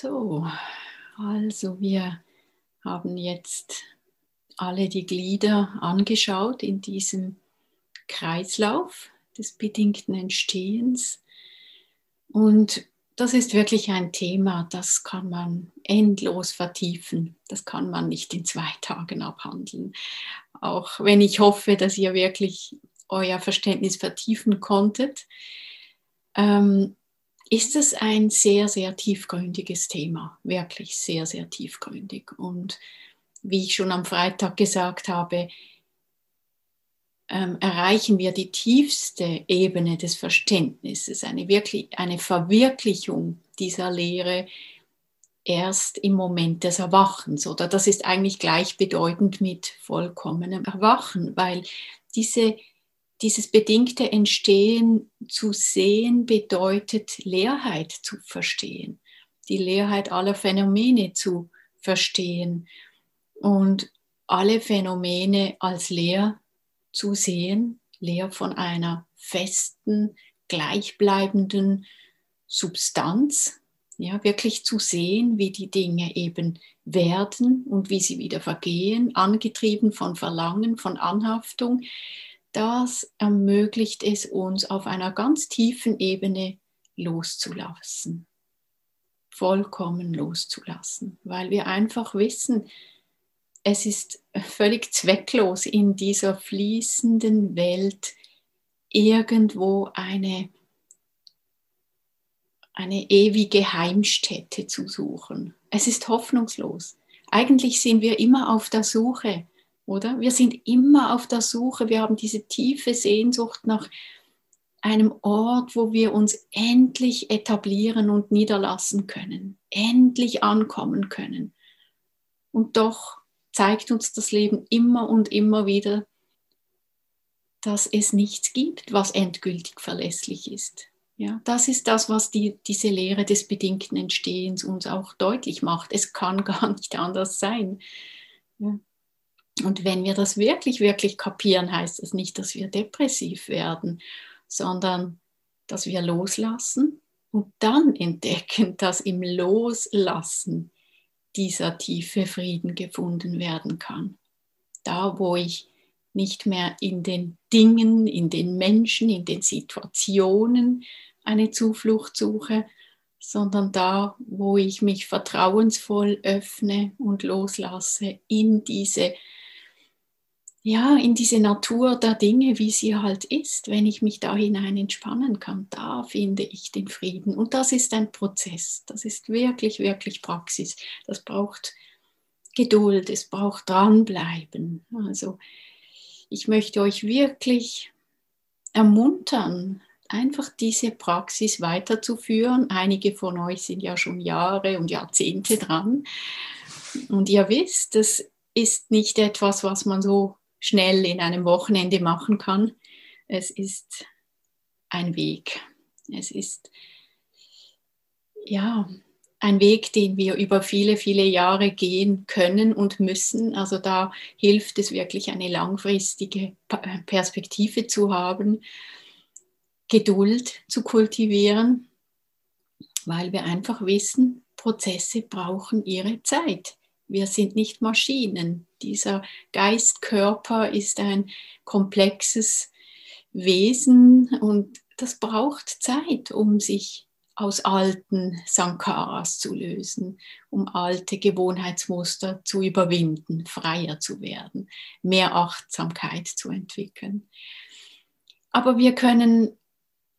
So, also wir haben jetzt alle die Glieder angeschaut in diesem Kreislauf des bedingten Entstehens. Und das ist wirklich ein Thema, das kann man endlos vertiefen. Das kann man nicht in zwei Tagen abhandeln. Auch wenn ich hoffe, dass ihr wirklich euer Verständnis vertiefen konntet. Ähm, ist es ein sehr, sehr tiefgründiges Thema, wirklich sehr, sehr tiefgründig. Und wie ich schon am Freitag gesagt habe, ähm, erreichen wir die tiefste Ebene des Verständnisses, eine, wirklich, eine Verwirklichung dieser Lehre erst im Moment des Erwachens. Oder das ist eigentlich gleichbedeutend mit vollkommenem Erwachen, weil diese dieses bedingte Entstehen zu sehen bedeutet Leerheit zu verstehen, die Leerheit aller Phänomene zu verstehen und alle Phänomene als leer zu sehen, leer von einer festen, gleichbleibenden Substanz, ja, wirklich zu sehen, wie die Dinge eben werden und wie sie wieder vergehen, angetrieben von Verlangen, von Anhaftung, das ermöglicht es uns auf einer ganz tiefen Ebene loszulassen, vollkommen loszulassen, weil wir einfach wissen, es ist völlig zwecklos in dieser fließenden Welt irgendwo eine, eine ewige Heimstätte zu suchen. Es ist hoffnungslos. Eigentlich sind wir immer auf der Suche oder? Wir sind immer auf der Suche, wir haben diese tiefe Sehnsucht nach einem Ort, wo wir uns endlich etablieren und niederlassen können, endlich ankommen können. Und doch zeigt uns das Leben immer und immer wieder, dass es nichts gibt, was endgültig verlässlich ist. Ja, das ist das, was die, diese Lehre des bedingten Entstehens uns auch deutlich macht. Es kann gar nicht anders sein. Ja. Und wenn wir das wirklich, wirklich kapieren, heißt das nicht, dass wir depressiv werden, sondern dass wir loslassen und dann entdecken, dass im Loslassen dieser tiefe Frieden gefunden werden kann. Da, wo ich nicht mehr in den Dingen, in den Menschen, in den Situationen eine Zuflucht suche, sondern da, wo ich mich vertrauensvoll öffne und loslasse in diese ja, in diese Natur der Dinge, wie sie halt ist, wenn ich mich da hinein entspannen kann, da finde ich den Frieden. Und das ist ein Prozess, das ist wirklich, wirklich Praxis. Das braucht Geduld, es braucht dranbleiben. Also ich möchte euch wirklich ermuntern, einfach diese Praxis weiterzuführen. Einige von euch sind ja schon Jahre und Jahrzehnte dran. Und ihr wisst, das ist nicht etwas, was man so schnell in einem Wochenende machen kann. Es ist ein Weg. Es ist ja ein Weg, den wir über viele, viele Jahre gehen können und müssen. Also da hilft es wirklich, eine langfristige Perspektive zu haben, Geduld zu kultivieren, weil wir einfach wissen, Prozesse brauchen ihre Zeit. Wir sind nicht Maschinen. Dieser Geistkörper ist ein komplexes Wesen und das braucht Zeit, um sich aus alten Sankaras zu lösen, um alte Gewohnheitsmuster zu überwinden, freier zu werden, mehr Achtsamkeit zu entwickeln. Aber wir können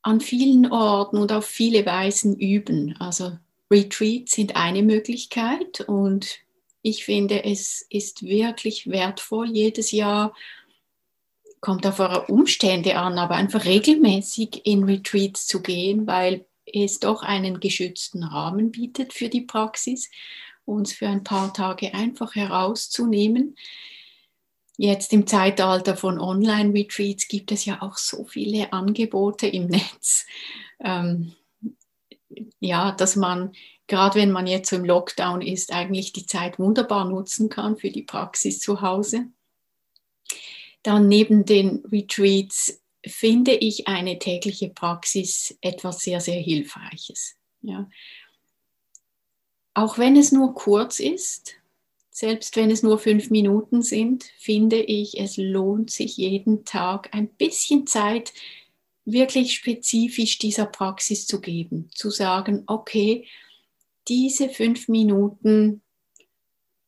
an vielen Orten und auf viele Weisen üben. Also Retreats sind eine Möglichkeit und ich finde, es ist wirklich wertvoll, jedes Jahr, kommt auf eure Umstände an, aber einfach regelmäßig in Retreats zu gehen, weil es doch einen geschützten Rahmen bietet für die Praxis, uns für ein paar Tage einfach herauszunehmen. Jetzt im Zeitalter von Online-Retreats gibt es ja auch so viele Angebote im Netz, ähm, ja, dass man gerade wenn man jetzt so im Lockdown ist, eigentlich die Zeit wunderbar nutzen kann für die Praxis zu Hause. Dann neben den Retreats finde ich eine tägliche Praxis etwas sehr, sehr Hilfreiches. Ja. auch wenn es nur kurz ist, selbst wenn es nur fünf Minuten sind, finde ich, es lohnt sich jeden Tag ein bisschen Zeit wirklich spezifisch dieser Praxis zu geben, zu sagen, okay, diese fünf Minuten,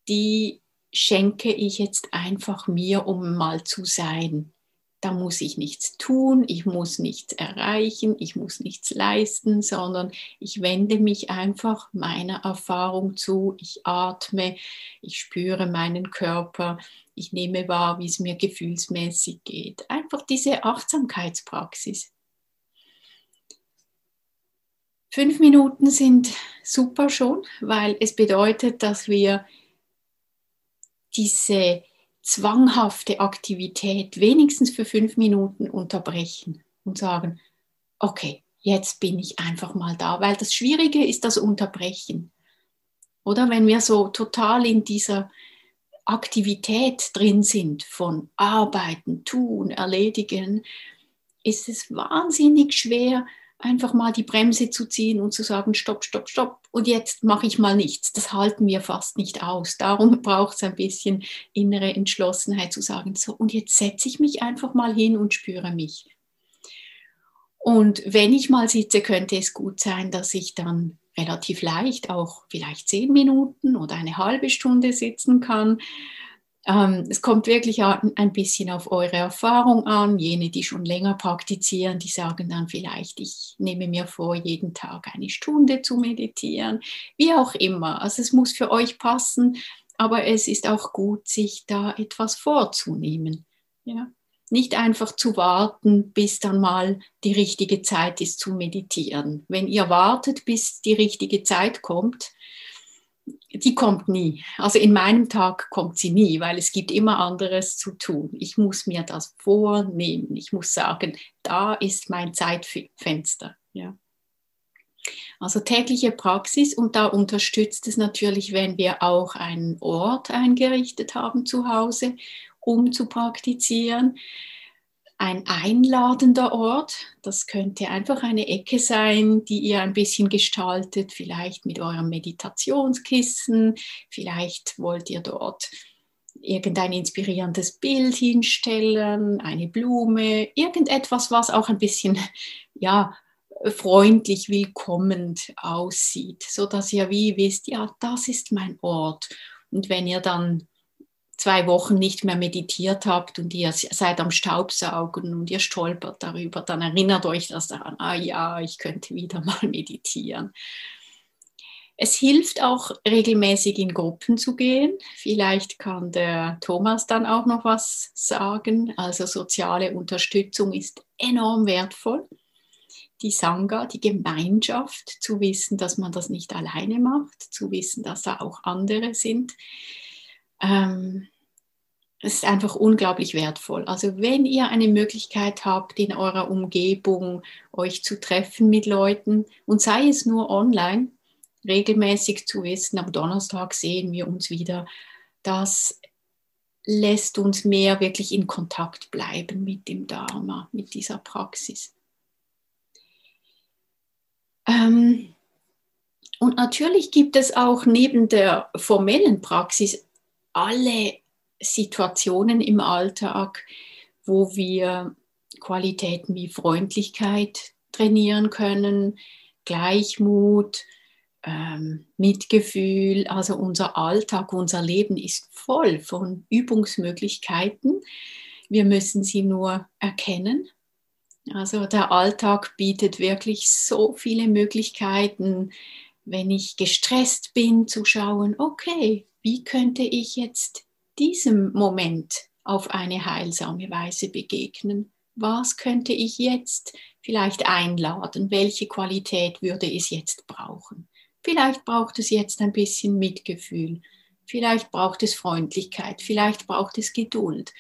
die schenke ich jetzt einfach mir, um mal zu sein. Da muss ich nichts tun, ich muss nichts erreichen, ich muss nichts leisten, sondern ich wende mich einfach meiner Erfahrung zu. Ich atme, ich spüre meinen Körper, ich nehme wahr, wie es mir gefühlsmäßig geht. Einfach diese Achtsamkeitspraxis. Fünf Minuten sind super schon, weil es bedeutet, dass wir diese zwanghafte Aktivität wenigstens für fünf Minuten unterbrechen und sagen, okay, jetzt bin ich einfach mal da, weil das Schwierige ist das Unterbrechen. Oder wenn wir so total in dieser Aktivität drin sind von Arbeiten, Tun, Erledigen, ist es wahnsinnig schwer, einfach mal die Bremse zu ziehen und zu sagen, stopp, stopp, stopp. Und jetzt mache ich mal nichts. Das halten wir fast nicht aus. Darum braucht es ein bisschen innere Entschlossenheit zu sagen, so, und jetzt setze ich mich einfach mal hin und spüre mich. Und wenn ich mal sitze, könnte es gut sein, dass ich dann relativ leicht auch vielleicht zehn Minuten oder eine halbe Stunde sitzen kann ähm, es kommt wirklich ein bisschen auf eure Erfahrung an. Jene, die schon länger praktizieren, die sagen dann vielleicht, ich nehme mir vor, jeden Tag eine Stunde zu meditieren. Wie auch immer. Also es muss für euch passen, aber es ist auch gut, sich da etwas vorzunehmen. Ja? Nicht einfach zu warten, bis dann mal die richtige Zeit ist zu meditieren. Wenn ihr wartet, bis die richtige Zeit kommt, die kommt nie. Also in meinem Tag kommt sie nie, weil es gibt immer anderes zu tun. Ich muss mir das vornehmen. Ich muss sagen, da ist mein Zeitfenster. Ja. Also tägliche Praxis und da unterstützt es natürlich, wenn wir auch einen Ort eingerichtet haben zu Hause, um zu praktizieren ein einladender Ort. Das könnte einfach eine Ecke sein, die ihr ein bisschen gestaltet, vielleicht mit eurem Meditationskissen. Vielleicht wollt ihr dort irgendein inspirierendes Bild hinstellen, eine Blume, irgendetwas, was auch ein bisschen ja, freundlich willkommend aussieht, so dass ihr wie wisst, ja, das ist mein Ort. Und wenn ihr dann zwei Wochen nicht mehr meditiert habt und ihr seid am Staubsaugen und ihr stolpert darüber, dann erinnert euch das daran, ah ja, ich könnte wieder mal meditieren. Es hilft auch regelmäßig in Gruppen zu gehen. Vielleicht kann der Thomas dann auch noch was sagen. Also soziale Unterstützung ist enorm wertvoll. Die Sangha, die Gemeinschaft, zu wissen, dass man das nicht alleine macht, zu wissen, dass da auch andere sind. Ähm, es ist einfach unglaublich wertvoll. Also wenn ihr eine Möglichkeit habt, in eurer Umgebung euch zu treffen mit Leuten und sei es nur online, regelmäßig zu wissen, am Donnerstag sehen wir uns wieder, das lässt uns mehr wirklich in Kontakt bleiben mit dem Dharma, mit dieser Praxis. Ähm, und natürlich gibt es auch neben der formellen Praxis alle Situationen im Alltag, wo wir Qualitäten wie Freundlichkeit trainieren können, Gleichmut, ähm, Mitgefühl. Also unser Alltag, unser Leben ist voll von Übungsmöglichkeiten. Wir müssen sie nur erkennen. Also der Alltag bietet wirklich so viele Möglichkeiten, wenn ich gestresst bin, zu schauen, okay, wie könnte ich jetzt diesem Moment auf eine heilsame Weise begegnen? Was könnte ich jetzt vielleicht einladen? Welche Qualität würde es jetzt brauchen? Vielleicht braucht es jetzt ein bisschen Mitgefühl. Vielleicht braucht es Freundlichkeit. Vielleicht braucht es Geduld.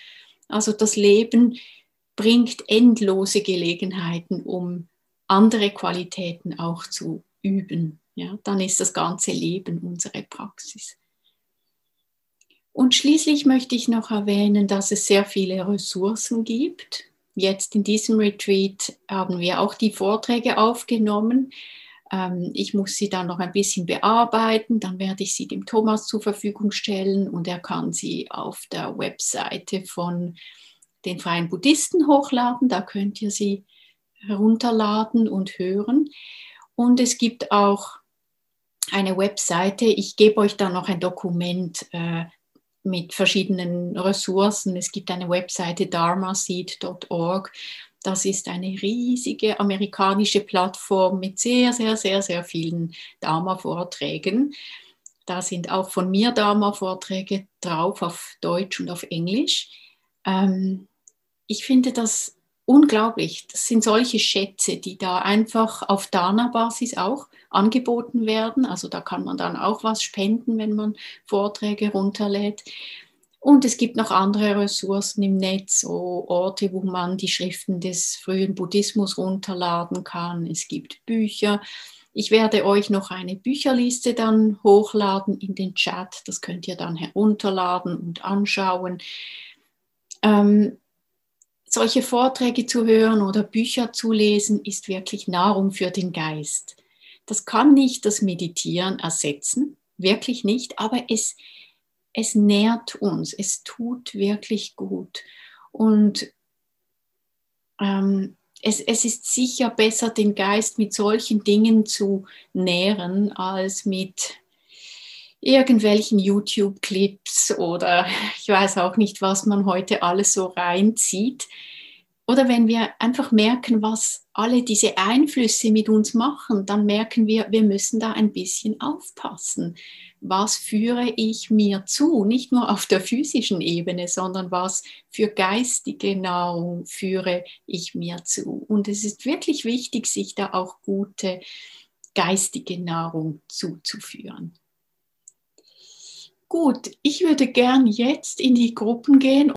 Also das Leben bringt endlose Gelegenheiten, um andere Qualitäten auch zu üben. Ja, dann ist das ganze Leben unsere Praxis. Und schließlich möchte ich noch erwähnen, dass es sehr viele Ressourcen gibt. Jetzt in diesem Retreat haben wir auch die Vorträge aufgenommen. Ähm, ich muss sie dann noch ein bisschen bearbeiten, dann werde ich sie dem Thomas zur Verfügung stellen und er kann sie auf der Webseite von den Freien Buddhisten hochladen. Da könnt ihr sie herunterladen und hören. Und es gibt auch eine Webseite. Ich gebe euch da noch ein Dokument äh, mit verschiedenen Ressourcen. Es gibt eine Webseite dharmaseed.org. Das ist eine riesige amerikanische Plattform mit sehr, sehr, sehr, sehr vielen Dharma-Vorträgen. Da sind auch von mir Dharma-Vorträge drauf auf Deutsch und auf Englisch. Ähm, ich finde das unglaublich. Das sind solche Schätze, die da einfach auf Dana-Basis auch angeboten werden. Also da kann man dann auch was spenden, wenn man Vorträge runterlädt. Und es gibt noch andere Ressourcen im Netz, so Orte, wo man die Schriften des frühen Buddhismus runterladen kann. Es gibt Bücher. Ich werde euch noch eine Bücherliste dann hochladen in den Chat. Das könnt ihr dann herunterladen und anschauen. Ähm, solche Vorträge zu hören oder Bücher zu lesen, ist wirklich Nahrung für den Geist. Das kann nicht das Meditieren ersetzen, wirklich nicht, aber es, es nährt uns, es tut wirklich gut. Und ähm, es, es ist sicher besser, den Geist mit solchen Dingen zu nähren, als mit irgendwelchen YouTube-Clips oder ich weiß auch nicht, was man heute alles so reinzieht. Oder wenn wir einfach merken, was alle diese Einflüsse mit uns machen, dann merken wir, wir müssen da ein bisschen aufpassen. Was führe ich mir zu? Nicht nur auf der physischen Ebene, sondern was für geistige Nahrung führe ich mir zu? Und es ist wirklich wichtig, sich da auch gute geistige Nahrung zuzuführen. Gut, ich würde gern jetzt in die Gruppen gehen